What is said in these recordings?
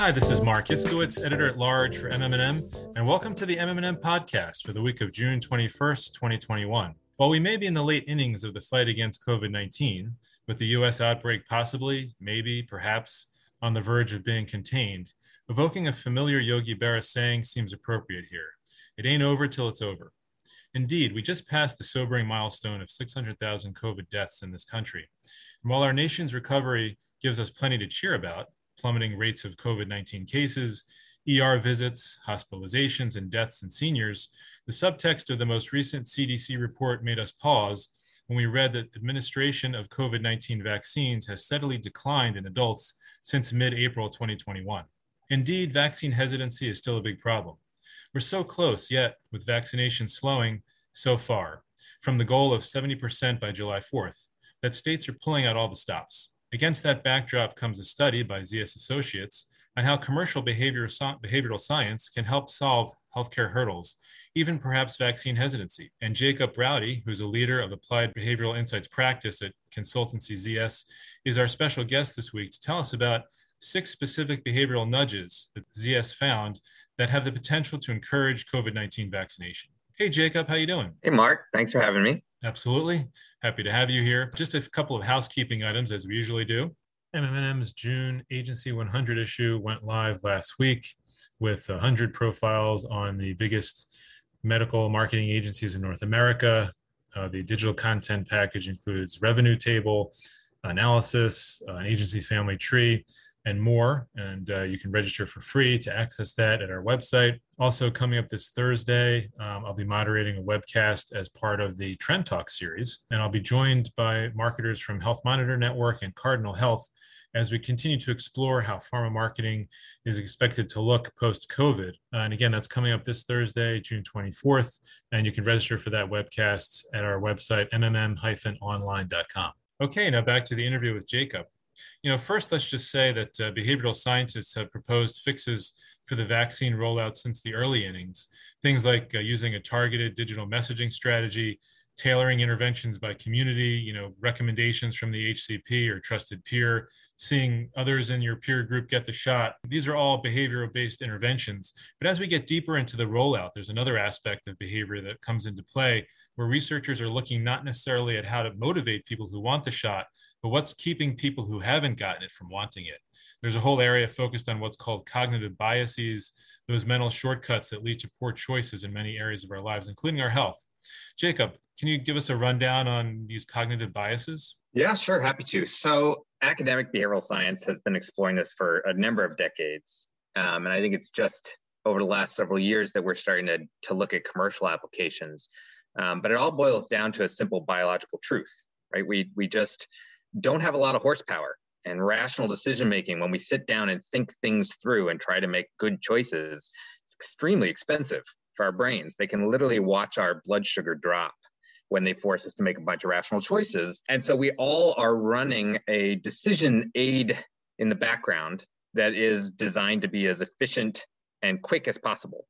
Hi, this is Marc Iskowitz, editor at large for MM&M, and welcome to the MMM podcast for the week of June 21st, 2021. While we may be in the late innings of the fight against COVID 19, with the US outbreak possibly, maybe, perhaps on the verge of being contained, evoking a familiar Yogi Berra saying seems appropriate here. It ain't over till it's over. Indeed, we just passed the sobering milestone of 600,000 COVID deaths in this country. And while our nation's recovery gives us plenty to cheer about, plummeting rates of COVID 19 cases, ER visits, hospitalizations, and deaths in seniors, the subtext of the most recent CDC report made us pause when we read that administration of COVID 19 vaccines has steadily declined in adults since mid April 2021. Indeed, vaccine hesitancy is still a big problem. We're so close, yet, with vaccination slowing so far from the goal of 70% by July 4th, that states are pulling out all the stops. Against that backdrop comes a study by ZS Associates on how commercial behavioral science can help solve healthcare hurdles, even perhaps vaccine hesitancy. And Jacob Braude, who's a leader of applied behavioral insights practice at consultancy ZS, is our special guest this week to tell us about six specific behavioral nudges that ZS found that have the potential to encourage COVID-19 vaccination. Hey Jacob, how you doing? Hey Marc, thanks for having me. Absolutely. Happy to have you here. Just a couple of housekeeping items as we usually do. MMM's June Agency 100 issue went live last week with 100 profiles on the biggest medical marketing agencies in North America. Uh, the digital content package includes revenue table, analysis, uh, an agency family tree, and more. And uh, you can register for free to access that at our website. Also, coming up this Thursday, um, I'll be moderating a webcast as part of the Trend Talk series. And I'll be joined by marketers from Health Monitor Network and Cardinal Health as we continue to explore how pharma marketing is expected to look post COVID. Uh, and again, that's coming up this Thursday, June 24th. And you can register for that webcast at our website, mmm online.com. Okay, now back to the interview with Jacob. You know, first, let's just say that uh, behavioral scientists have proposed fixes for the vaccine rollout since the early innings. Things like uh, using a targeted digital messaging strategy, tailoring interventions by community, you know, recommendations from the HCP or trusted peer, seeing others in your peer group get the shot. These are all behavioral based interventions. But as we get deeper into the rollout, there's another aspect of behavior that comes into play where researchers are looking not necessarily at how to motivate people who want the shot, but what's keeping people who haven't gotten it from wanting it? There's a whole area focused on what's called cognitive biases, those mental shortcuts that lead to poor choices in many areas of our lives, including our health. Jacob, can you give us a rundown on these cognitive biases? Yeah, sure, happy to. So, academic behavioral science has been exploring this for a number of decades. Um, and I think it's just over the last several years that we're starting to, to look at commercial applications. Um, but it all boils down to a simple biological truth, right? We, we just don't have a lot of horsepower and rational decision making when we sit down and think things through and try to make good choices it's extremely expensive for our brains they can literally watch our blood sugar drop when they force us to make a bunch of rational choices and so we all are running a decision aid in the background that is designed to be as efficient and quick as possible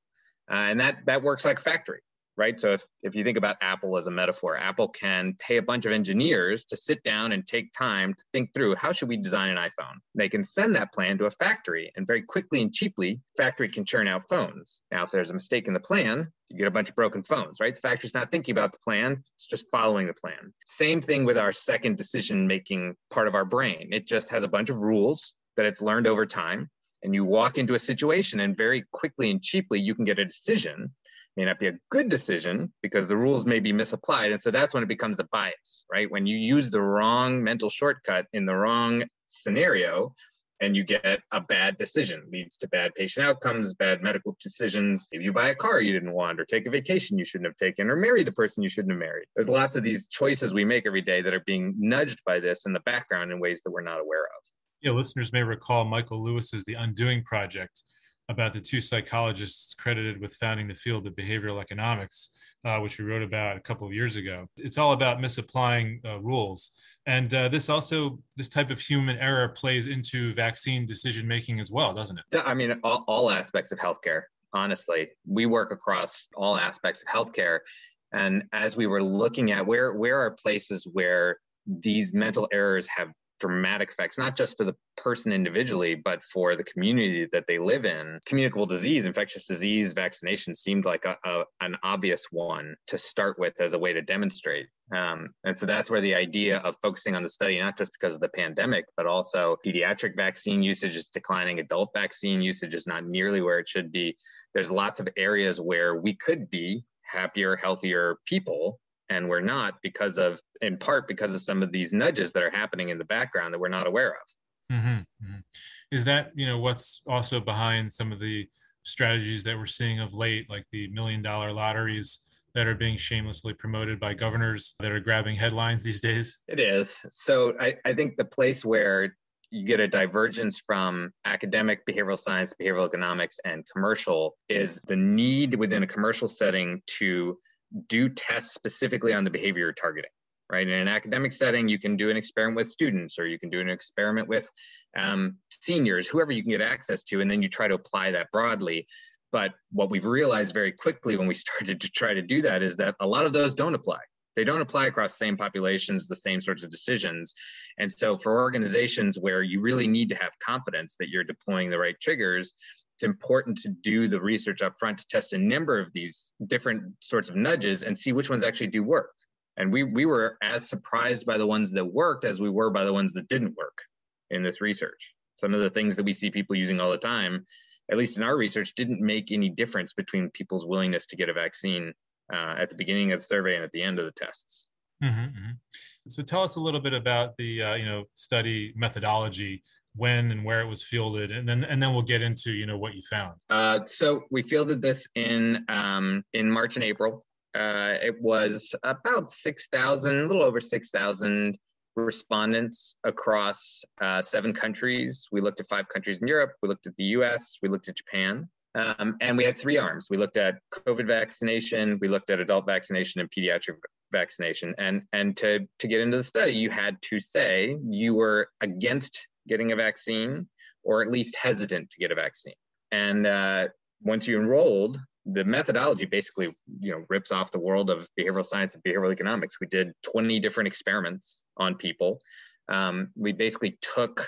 uh, and that that works like a factory right? So if, if you think about Apple as a metaphor, Apple can pay a bunch of engineers to sit down and take time to think through how should we design an iPhone? They can send that plan to a factory and very quickly and cheaply, factory can churn out phones. Now, if there's a mistake in the plan, you get a bunch of broken phones, right? The factory's not thinking about the plan, it's just following the plan. Same thing with our second decision making part of our brain. It just has a bunch of rules that it's learned over time. And you walk into a situation and very quickly and cheaply you can get a decision may not be a good decision because the rules may be misapplied. And so that's when it becomes a bias, right? When you use the wrong mental shortcut in the wrong scenario and you get a bad decision, leads to bad patient outcomes, bad medical decisions. If you buy a car you didn't want, or take a vacation you shouldn't have taken, or marry the person you shouldn't have married. There's lots of these choices we make every day that are being nudged by this in the background in ways that we're not aware of. Yeah, listeners may recall Michael Lewis's The Undoing Project, about the two psychologists credited with founding the field of behavioral economics, uh, which we wrote about a couple of years ago. It's all about misapplying uh, rules, and uh, this also this type of human error plays into vaccine decision making as well, doesn't it? I mean, all, all aspects of healthcare. Honestly, we work across all aspects of healthcare, and as we were looking at where where are places where these mental errors have dramatic effects, not just for the person individually, but for the community that they live in. Communicable disease, infectious disease vaccination seemed like a, a, an obvious one to start with as a way to demonstrate. Um, and so that's where the idea of focusing on the study, not just because of the pandemic, but also pediatric vaccine usage is declining, adult vaccine usage is not nearly where it should be. There's lots of areas where we could be happier, healthier people and we're not because of in part because of some of these nudges that are happening in the background that we're not aware of. Mm-hmm, mm-hmm. is that you know what's also behind some of the strategies that we're seeing of late like the million dollar lotteries that are being shamelessly promoted by governors that are grabbing headlines these days? It is. So i, I think the place where you get a divergence from academic behavioral science behavioral economics and commercial is the need within a commercial setting to do tests specifically on the behavior you're targeting right? In an academic setting you can do an experiment with students or you can do an experiment with um, seniors whoever you can get access to and then you try to apply that broadly. But what we've realized very quickly when we started to try to do that is that a lot of those don't apply. They don't apply across the same populations the same sorts of decisions. And so for organizations where you really need to have confidence that you're deploying the right triggers it's important to do the research up front to test a number of these different sorts of nudges and see which ones actually do work. And we, we were as surprised by the ones that worked as we were by the ones that didn't work in this research. Some of the things that we see people using all the time, at least in our research, didn't make any difference between people's willingness to get a vaccine uh, at the beginning of the survey and at the end of the tests. Mm-hmm, mm-hmm. So tell us a little bit about the uh, you know study methodology when and where it was fielded and then and then we'll get into you know what you found. Uh, so we fielded this in um, in march and april. Uh, it was about 6000 a little over 6000 respondents across uh, seven countries. We looked at five countries in europe we looked at the us we looked at japan um, and we had three arms. We looked at covid vaccination we looked at adult vaccination and pediatric vaccination. And and to to get into the study you had to say you were against getting a vaccine or at least hesitant to get a vaccine. And uh, once you enrolled, the methodology basically you know rips off the world of behavioral science and behavioral economics. We did 20 different experiments on people. Um, we basically took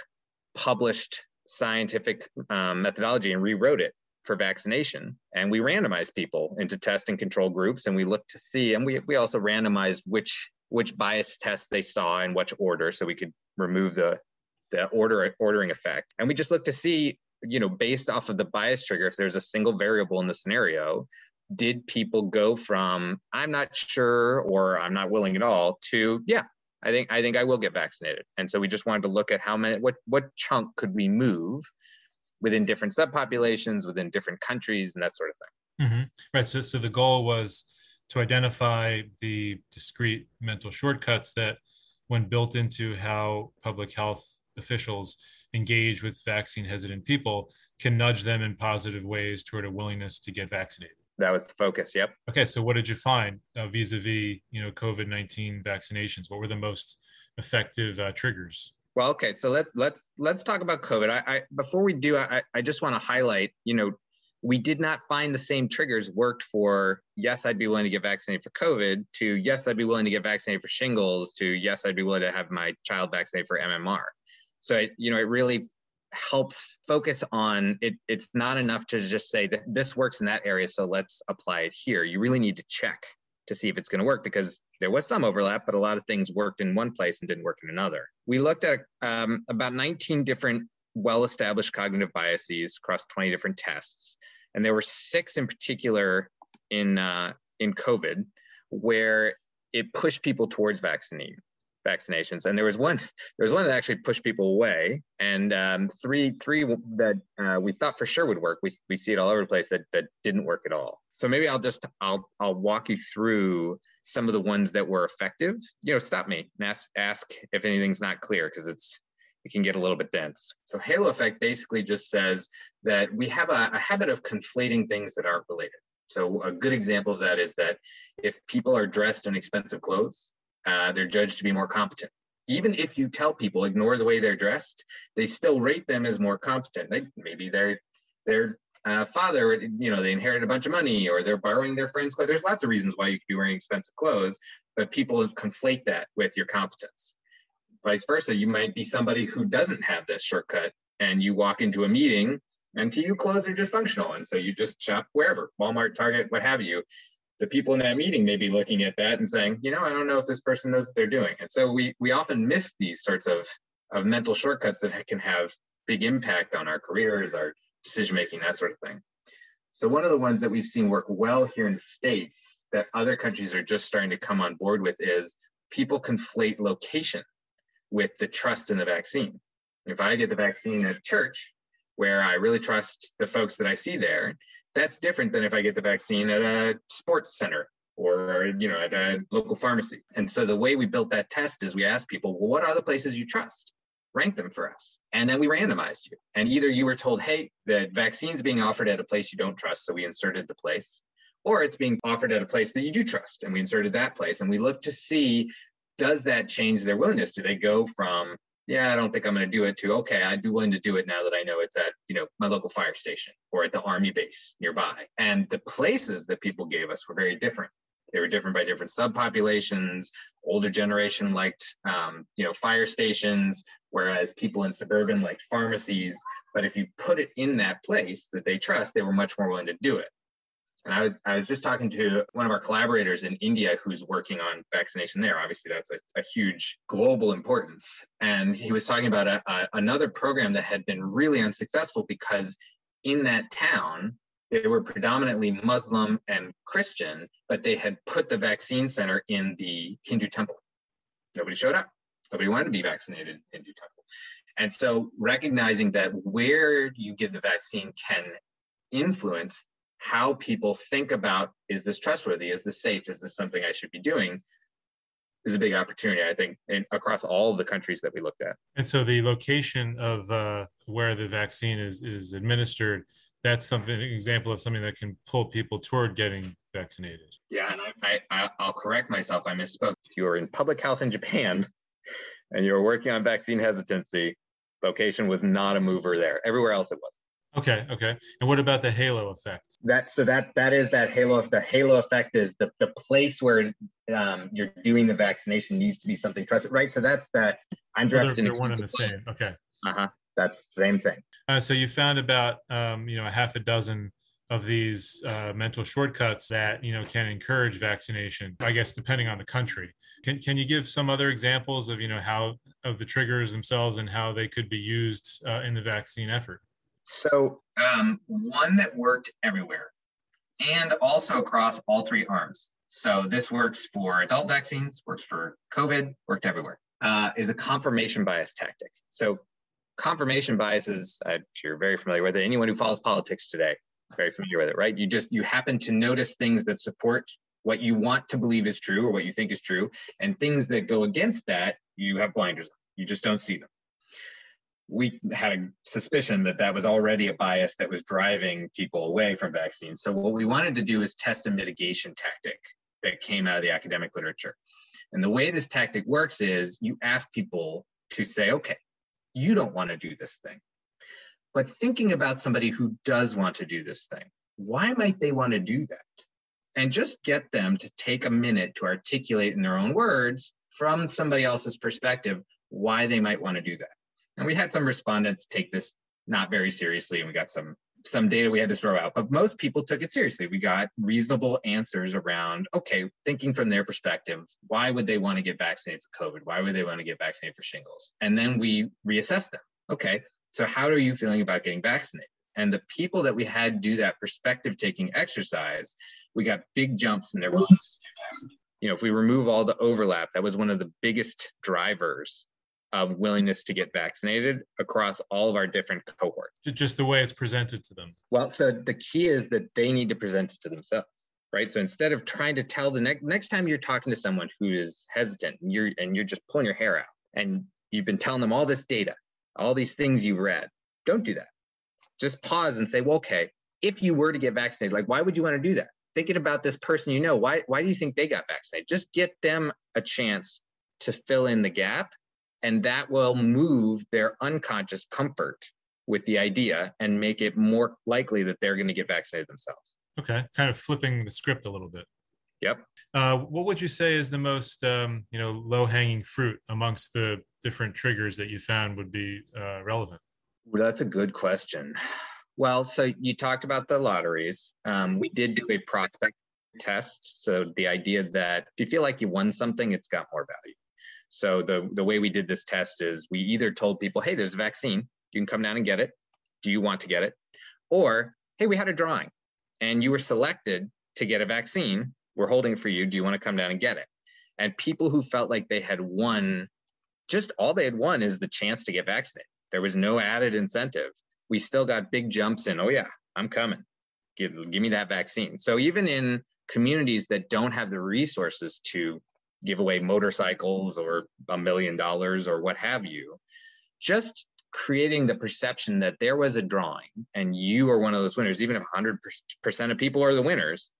published scientific um, methodology and rewrote it for vaccination. And we randomized people into test and control groups, and we looked to see, and we, we also randomized which which bias tests they saw in which order, so we could remove the the order ordering effect. And we just look to see, you know, based off of the bias trigger, if there's a single variable in the scenario, did people go from I'm not sure or I'm not willing at all to yeah, I think I think I will get vaccinated. And so we just wanted to look at how many what what chunk could we move within different subpopulations, within different countries, and that sort of thing. Mm-hmm. Right. So so the goal was to identify the discrete mental shortcuts that when built into how public health officials engage with vaccine hesitant people can nudge them in positive ways toward a willingness to get vaccinated. That was the focus yep. Okay so what did you find uh, vis-a-vis you know covid-19 vaccinations? What were the most effective uh, triggers? Well okay so let's let's let's talk about covid. I, I before we do i, I just want to highlight you know we did not find the same triggers worked for yes i'd be willing to get vaccinated for covid to yes i'd be willing to get vaccinated for shingles to yes i'd be willing to have my child vaccinated for mmr so it, you know, it really helps focus on it. It's not enough to just say that this works in that area, so let's apply it here. You really need to check to see if it's going to work because there was some overlap, but a lot of things worked in one place and didn't work in another. We looked at um, about 19 different well-established cognitive biases across 20 different tests, and there were six in particular in uh, in COVID where it pushed people towards vaccine vaccinations, and there was one there was one that actually pushed people away, and um, three three that uh, we thought for sure would work. We we see it all over the place that that didn't work at all. So maybe I'll just I'll I'll walk you through some of the ones that were effective. You know, stop me and ask ask if anything's not clear because it's it can get a little bit dense. So halo effect basically just says that we have a, a habit of conflating things that aren't related. So a good example of that is that if people are dressed in expensive clothes, uh, they're judged to be more competent. Even if you tell people ignore the way they're dressed, they still rate them as more competent. They, maybe their their uh, father, you know, they inherited a bunch of money, or they're borrowing their friends' clothes. There's lots of reasons why you could be wearing expensive clothes, but people conflate that with your competence. vice versa, you might be somebody who doesn't have this shortcut and you walk into a meeting and to you clothes are dysfunctional. And so you just shop wherever, Walmart, Target, what have you. The people in that meeting may be looking at that and saying, you know, I don't know if this person knows what they're doing. And so we we often miss these sorts of, of mental shortcuts that can have big impact on our careers, our decision making, that sort of thing. So one of the ones that we've seen work well here in the States that other countries are just starting to come on board with is people conflate location with the trust in the vaccine. If I get the vaccine at church, where I really trust the folks that I see there, that's different than if I get the vaccine at a sports center or you know at a local pharmacy. And so the way we built that test is we asked people, well, what are the places you trust? Rank them for us. And then we randomized you. And either you were told, hey, the vaccine's being offered at a place you don't trust, so we inserted the place, or it's being offered at a place that you do trust, and we inserted that place. And we looked to see does that change their willingness? Do they go from, yeah, I don't think I'm going to do it to, okay, I'd be willing to do it now that I know it's at, you know, my local fire station or at the army base nearby. And the places that people gave us were very different. They were different by different subpopulations. Older generation liked, um, you know, fire stations, whereas people in suburban liked pharmacies. But if you put it in that place that they trust, they were much more willing to do it. And I was I was just talking to one of our collaborators in India who's working on vaccination there. Obviously, that's a, a huge global importance. And he was talking about a, a, another program that had been really unsuccessful because in that town they were predominantly Muslim and Christian, but they had put the vaccine center in the Hindu temple. Nobody showed up. Nobody wanted to be vaccinated in Hindu temple. And so recognizing that where you give the vaccine can influence how people think about is this trustworthy? Is this safe? Is this something i should be doing? Is a big opportunity i think in, across all of the countries that we looked at. And so the location of uh, where the vaccine is is administered that's something an example of something that can pull people toward getting vaccinated. Yeah and I, I i'll correct myself. I misspoke. If you were in public health in japan and you were working on vaccine hesitancy location was not a mover there. Everywhere else it was Okay, okay. And what about the halo effect? That so that that is that halo. The halo effect is the the place where um, you're doing the vaccination needs to be something trusted, right? So that's that. I'm dressed in one and the same. Okay. Uh huh. That's the same thing. Uh, so you found about um, you know a half a dozen of these uh, mental shortcuts that you know can encourage vaccination. I guess depending on the country. Can can you give some other examples of you know how of the triggers themselves and how they could be used uh, in the vaccine effort? So um, one that worked everywhere and also across all three arms. So this works for adult vaccines, works for COVID, worked everywhere, uh, is a confirmation bias tactic. So confirmation bias is, I'm sure you're very familiar with it. Anyone who follows politics today, very familiar with it, right? You just, you happen to notice things that support what you want to believe is true or what you think is true. And things that go against that, you have blinders on. You just don't see them we had a suspicion that that was already a bias that was driving people away from vaccines. So what we wanted to do is test a mitigation tactic that came out of the academic literature. And the way this tactic works is you ask people to say, okay, you don't want to do this thing. But thinking about somebody who does want to do this thing, why might they want to do that? And just get them to take a minute to articulate in their own words from somebody else's perspective why they might want to do that. And we had some respondents take this not very seriously, and we got some some data we had to throw out, but most people took it seriously. We got reasonable answers around, okay, thinking from their perspective, why would they want to get vaccinated for COVID? Why would they want to get vaccinated for shingles? And then we reassess them. Okay, so how are you feeling about getting vaccinated? And the people that we had do that perspective taking exercise, we got big jumps in their willingness to get vaccinated. You know, if we remove all the overlap, that was one of the biggest drivers of willingness to get vaccinated across all of our different cohorts. Just the way it's presented to them. Well, so the key is that they need to present it to themselves, right? So instead of trying to tell the next next time you're talking to someone who is hesitant and you're and you're just pulling your hair out and you've been telling them all this data, all these things you've read, don't do that. Just pause and say, well, okay, if you were to get vaccinated, like why would you want to do that? Thinking about this person you know, why why do you think they got vaccinated? Just get them a chance to fill in the gap and that will move their unconscious comfort with the idea and make it more likely that they're going to get vaccinated themselves. Okay, kind of flipping the script a little bit. Yep. Uh, what would you say is the most um, you know low hanging fruit amongst the different triggers that you found would be uh, relevant? Well, that's a good question. Well, so you talked about the lotteries. Um, we did do a prospect test. So the idea that if you feel like you won something, it's got more value. So the the way we did this test is we either told people, "Hey, there's a vaccine. You can come down and get it. Do you want to get it?" Or, "Hey, we had a drawing, and you were selected to get a vaccine. We're holding for you. Do you want to come down and get it?" And people who felt like they had won, just all they had won is the chance to get vaccinated. There was no added incentive. We still got big jumps in. Oh yeah, I'm coming. Give, give me that vaccine. So even in communities that don't have the resources to give away motorcycles or a million dollars or what have you. Just creating the perception that there was a drawing and you are one of those winners, even if 100% of people are the winners,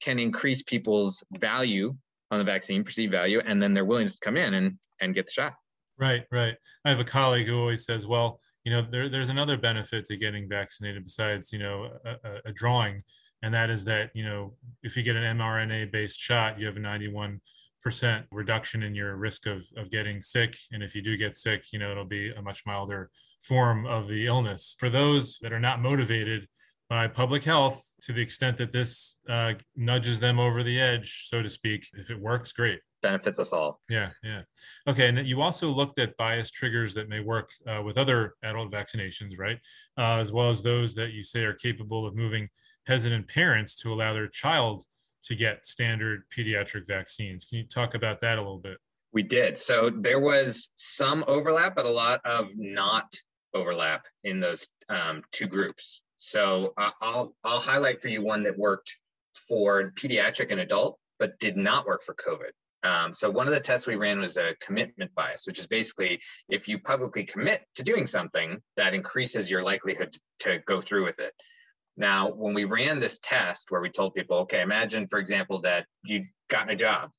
can increase people's value on the vaccine, perceived value, and then their willingness to come in and, and get the shot. Right, right. I have a colleague who always says, well, you know, there, there's another benefit to getting vaccinated besides, you know, a, a drawing. And that is that, you know, if you get an mRNA based shot, you have a 91 percent reduction in your risk of, of getting sick. And if you do get sick, you know, it'll be a much milder form of the illness. For those that are not motivated by public health to the extent that this uh, nudges them over the edge, so to speak, if it works, great. Benefits us all. Yeah, yeah. Okay, and you also looked at bias triggers that may work uh, with other adult vaccinations, right? Uh, as well as those that you say are capable of moving hesitant parents to allow their child to get standard pediatric vaccines. Can you talk about that a little bit? We did. So there was some overlap, but a lot of not overlap in those um, two groups. So I'll I'll highlight for you one that worked for pediatric and adult, but did not work for COVID. Um, so one of the tests we ran was a commitment bias, which is basically if you publicly commit to doing something, that increases your likelihood to go through with it. Now, when we ran this test where we told people, okay, imagine, for example, that you'd gotten a job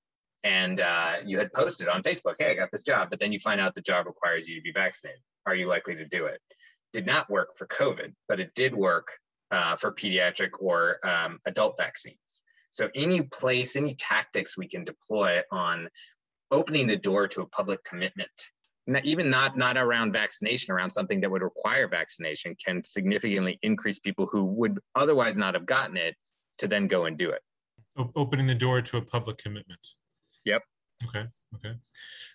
and uh, you had posted on Facebook, hey, I got this job, but then you find out the job requires you to be vaccinated. Are you likely to do it? Did not work for COVID, but it did work uh, for pediatric or um, adult vaccines. So, any place, any tactics we can deploy on opening the door to a public commitment even not not around vaccination, around something that would require vaccination, can significantly increase people who would otherwise not have gotten it to then go and do it. opening the door to a public commitment. Yep. Okay. Okay.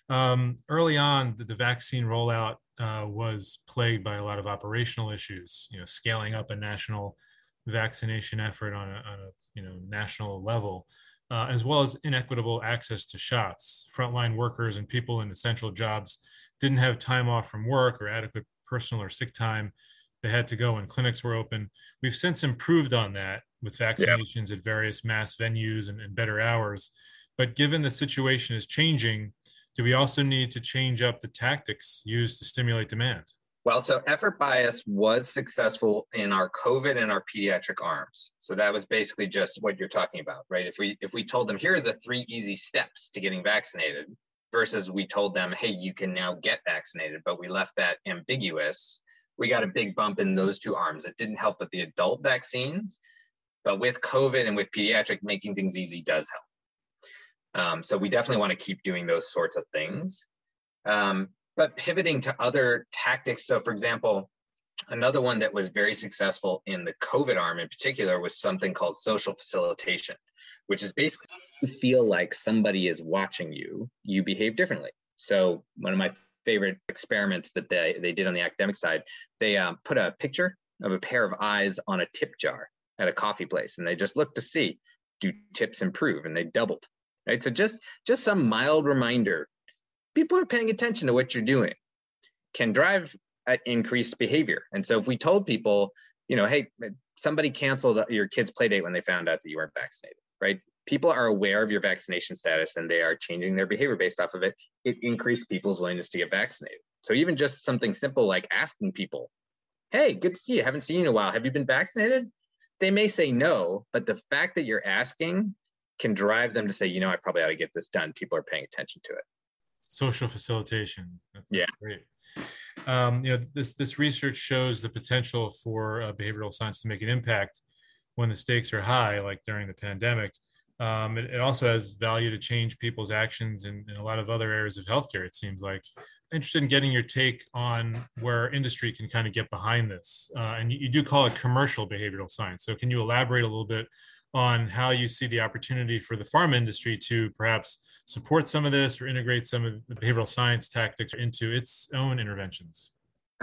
Um, early on, the, the vaccine rollout uh, was plagued by a lot of operational issues. You know, scaling up a national vaccination effort on a, on a you know national level. Uh, as well as inequitable access to shots. Frontline workers and people in essential jobs didn't have time off from work or adequate personal or sick time. They had to go when clinics were open. We've since improved on that with vaccinations yeah. at various mass venues and, and better hours. But given the situation is changing, do we also need to change up the tactics used to stimulate demand? Well, so effort bias was successful in our COVID and our pediatric arms. So that was basically just what you're talking about, right? If we if we told them here are the three easy steps to getting vaccinated, versus we told them, hey, you can now get vaccinated, but we left that ambiguous. We got a big bump in those two arms. It didn't help with the adult vaccines, but with COVID and with pediatric, making things easy does help. Um, so we definitely want to keep doing those sorts of things. Um, but pivoting to other tactics. So, for example, another one that was very successful in the COVID arm in particular was something called social facilitation which is basically you feel like somebody is watching you, you behave differently. So one of my favorite experiments that they, they did on the academic side, they um, put a picture of a pair of eyes on a tip jar at a coffee place, and they just looked to see do tips improve, and they doubled. Right, so just just some mild reminder, people are paying attention to what you're doing, can drive at increased behavior. And so if we told people, you know, hey, somebody canceled your kid's play date when they found out that you weren't vaccinated right? People are aware of your vaccination status and they are changing their behavior based off of it. It increased people's willingness to get vaccinated. So even just something simple like asking people, hey, good to see you. Haven't seen you in a while. Have you been vaccinated? They may say no, but the fact that you're asking can drive them to say, you know, I probably ought to get this done. People are paying attention to it. Social facilitation. That's, yeah. great. Um, you know, this this research shows the potential for uh, behavioral science to make an impact when the stakes are high, like during the pandemic. Um, it, it, also has value to change people's actions in, in, a lot of other areas of healthcare, it seems like. Interested in getting your take on where industry can kind of get behind this. Uh, and you, you do call it commercial behavioral science. So, can you elaborate a little bit on how you see the opportunity for the pharma industry to perhaps support some of this or integrate some of the behavioral science tactics into its own interventions?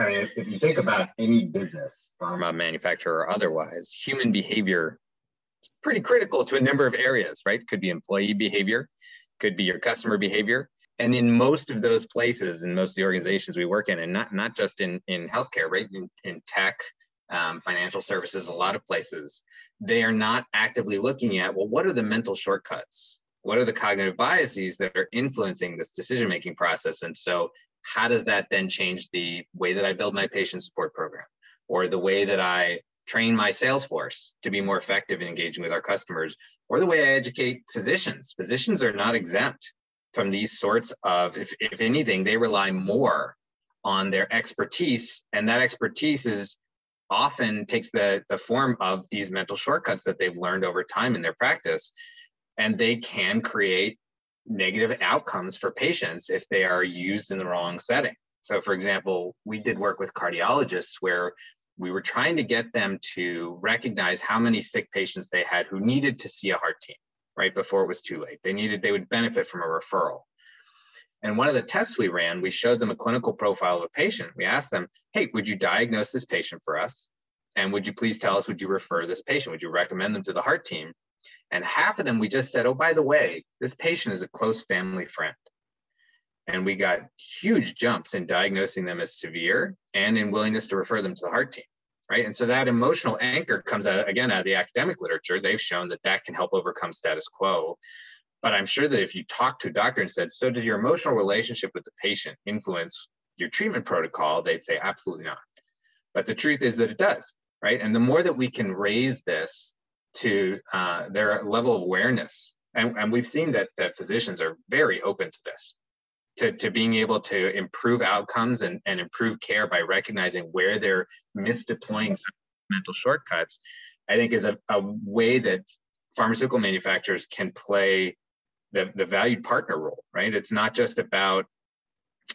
I mean, if you think about any business, pharma manufacturer or otherwise, human behavior is pretty critical to a number of areas, right? Could be employee behavior, could be your customer behavior. And in most of those places, in most of the organizations we work in, and not, not just in, in healthcare, right? In, in tech, um, financial services, a lot of places, they are not actively looking at, well, what are the mental shortcuts? What are the cognitive biases that are influencing this decision making process? And so, how does that then change the way that I build my patient support program or the way that I train my sales force to be more effective in engaging with our customers or the way I educate physicians? Physicians are not exempt from these sorts of, if, if anything, they rely more on their expertise, and that expertise is often takes the, the form of these mental shortcuts that they've learned over time in their practice. And they can create negative outcomes for patients if they are used in the wrong setting. So, for example, we did work with cardiologists where we were trying to get them to recognize how many sick patients they had who needed to see a heart team right before it was too late. They needed, they would benefit from a referral. And one of the tests we ran, we showed them a clinical profile of a patient. We asked them, hey, would you diagnose this patient for us? And would you please tell us, would you refer this patient? Would you recommend them to the heart team? And half of them, we just said, oh, by the way, this patient is a close family friend. And we got huge jumps in diagnosing them as severe and in willingness to refer them to the heart team. Right. And so that emotional anchor comes out again out of the academic literature. They've shown that that can help overcome status quo. But I'm sure that if you talk to a doctor and said, So does your emotional relationship with the patient influence your treatment protocol? They'd say, Absolutely not. But the truth is that it does, right? And the more that we can raise this to uh, their level of awareness, and, and we've seen that, that physicians are very open to this, to, to being able to improve outcomes and, and improve care by recognizing where they're misdeploying mental shortcuts, I think is a, a way that pharmaceutical manufacturers can play the, the valued partner role, right? It's not just about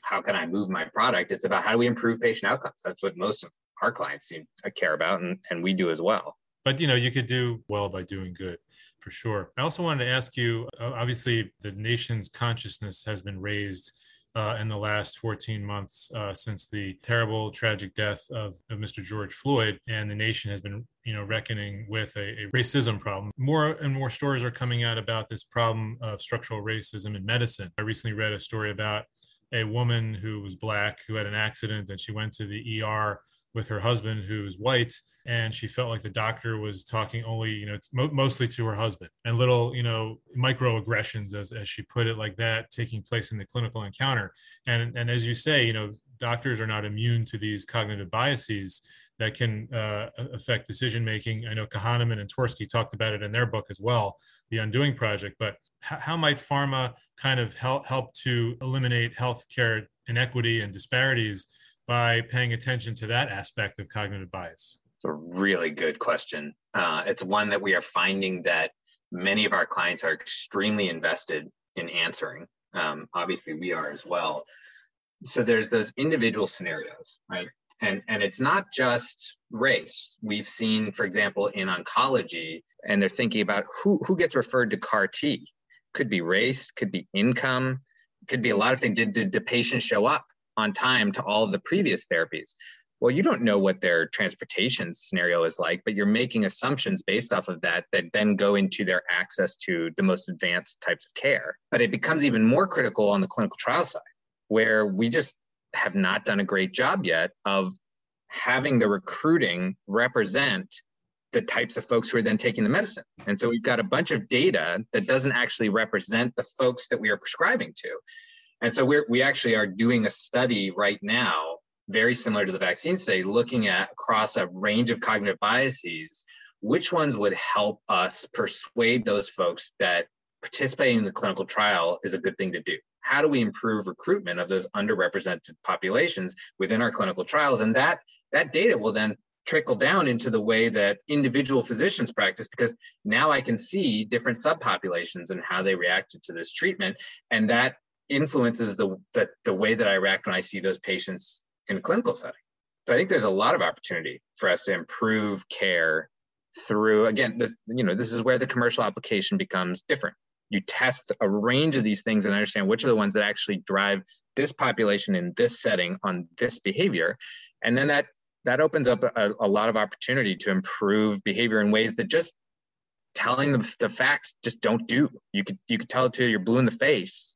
how can I move my product, it's about how do we improve patient outcomes. That's what most of our clients seem to care about, and, and we do as well. But you know, you could do well by doing good, for sure. I also wanted to ask you. Obviously, the nation's consciousness has been raised uh, in the last 14 months uh, since the terrible, tragic death of, of, Mr. George Floyd, and the nation has been, you know, reckoning with a, a, racism problem. More and more stories are coming out about this problem of structural racism in medicine. I recently read a story about a woman who was black who had an accident and she went to the ER with her husband who's white and she felt like the doctor was talking only you know mo- mostly to her husband and little you know microaggressions as, as she put it like that taking place in the clinical encounter and and as you say you know doctors are not immune to these cognitive biases that can uh, affect decision making. I know Kahneman and Tversky talked about it in their book as well, The Undoing Project. But how, how might pharma kind of help help to eliminate healthcare inequity and disparities by paying attention to that aspect of cognitive bias? It's a really good question. Uh, it's one that we are finding that many of our clients are extremely invested in answering. Um, obviously, we are as well. So there's those individual scenarios, right? And, and it's not just race. We've seen, for example, in oncology, and they're thinking about who, who gets referred to CAR T. Could be race, could be income, could be a lot of things. Did, did the patient show up? On time to all of the previous therapies. Well, you don't know what their transportation scenario is like, but you're making assumptions based off of that that then go into their access to the most advanced types of care. But it becomes even more critical on the clinical trial side, where we just have not done a great job yet of having the recruiting represent the types of folks who are then taking the medicine. And so we've got a bunch of data that doesn't actually represent the folks that we are prescribing to. And so we're, we actually are doing a study right now, very similar to the vaccine study, looking at across a range of cognitive biases, which ones would help us persuade those folks that participating in the clinical trial is a good thing to do. How do we improve recruitment of those underrepresented populations within our clinical trials? And that that data will then trickle down into the way that individual physicians practice because now I can see different subpopulations and how they reacted to this treatment. And that influences the, the, the way that I react when I see those patients in a clinical setting. So I think there's a lot of opportunity for us to improve care through, again, this, you know, this is where the commercial application becomes different. You test a range of these things and understand which are the ones that actually drive this population in this setting on this behavior. And then that that opens up a, a lot of opportunity to improve behavior in ways that just telling the, the facts just don't do. You could you could tell it to you're blue in the face.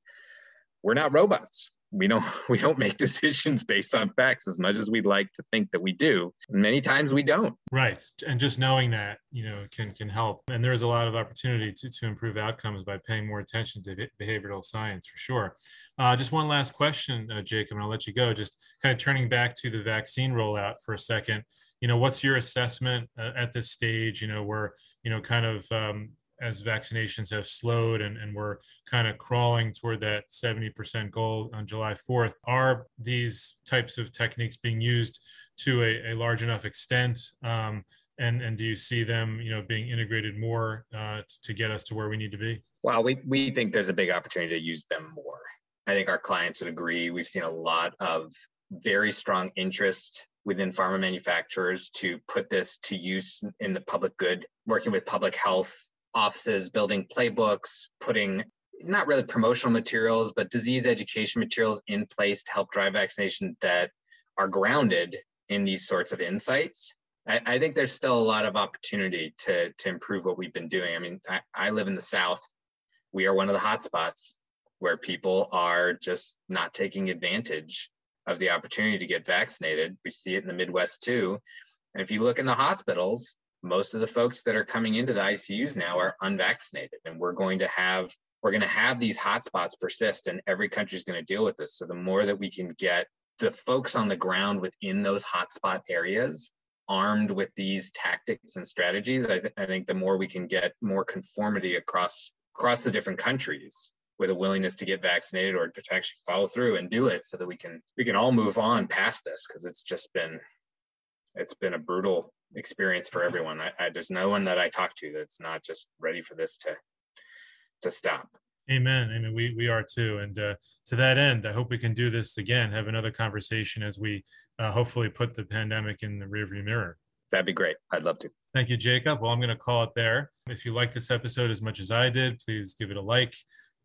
We're not robots. We don't we don't make decisions based on facts as much as we'd like to think that we do. Many times we don't. Right. And just knowing that you know can can help. And there's a lot of opportunity to, to improve outcomes by paying more attention to behavioral science for sure. Uh, just one last question uh, jacob and i'll let you go. Just kind of turning back to the vaccine rollout for a second you know what's your assessment uh, at this stage you know where you know kind of um, as vaccinations have slowed and, and we're kind of crawling toward that 70% goal on July 4th, are these types of techniques being used to a, a large enough extent? Um, and, and do you see them, you know, being integrated more uh, to get us to where we need to be? Well, we, we think there's a big opportunity to use them more. I think our clients would agree. We've seen a lot of very strong interest within pharma manufacturers to put this to use in the public good, working with public health offices building playbooks, putting not really promotional materials, but disease education materials in place to help drive vaccination that are grounded in these sorts of insights. I, I think there's still a lot of opportunity to, to improve what we've been doing. I mean, I, I live in the South. We are one of the hotspots where people are just not taking advantage of the opportunity to get vaccinated. We see it in the Midwest too. And if you look in the hospitals, most of the folks that are coming into the ICUs now are unvaccinated, and we're going to have we're going to have these hotspots persist, and every country is going to deal with this. So the more that we can get the folks on the ground within those hotspot areas armed with these tactics and strategies, I, th- I think the more we can get more conformity across across the different countries with a willingness to get vaccinated or to actually follow through and do it so that we can we can all move on past this because it's just been it's been a brutal experience for everyone. I, I, there's no one that I talk to that's not just ready for this to to stop. Amen. I mean, we we are too. And uh, to that end, I hope we can do this again. Have another conversation as we uh, hopefully put the pandemic in the rearview mirror. That'd be great. I'd love to. Thank you, Jacob. Well, I'm going to call it there. If you like this episode as much as I did, please give it a like.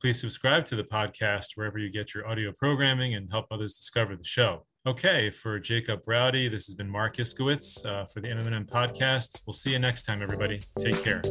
Please subscribe to the podcast wherever you get your audio programming and help others discover the show. Okay, for Jacob Braude, this has been Marc Iskowitz uh, for the MMM podcast. We'll see you next time, everybody. Take care.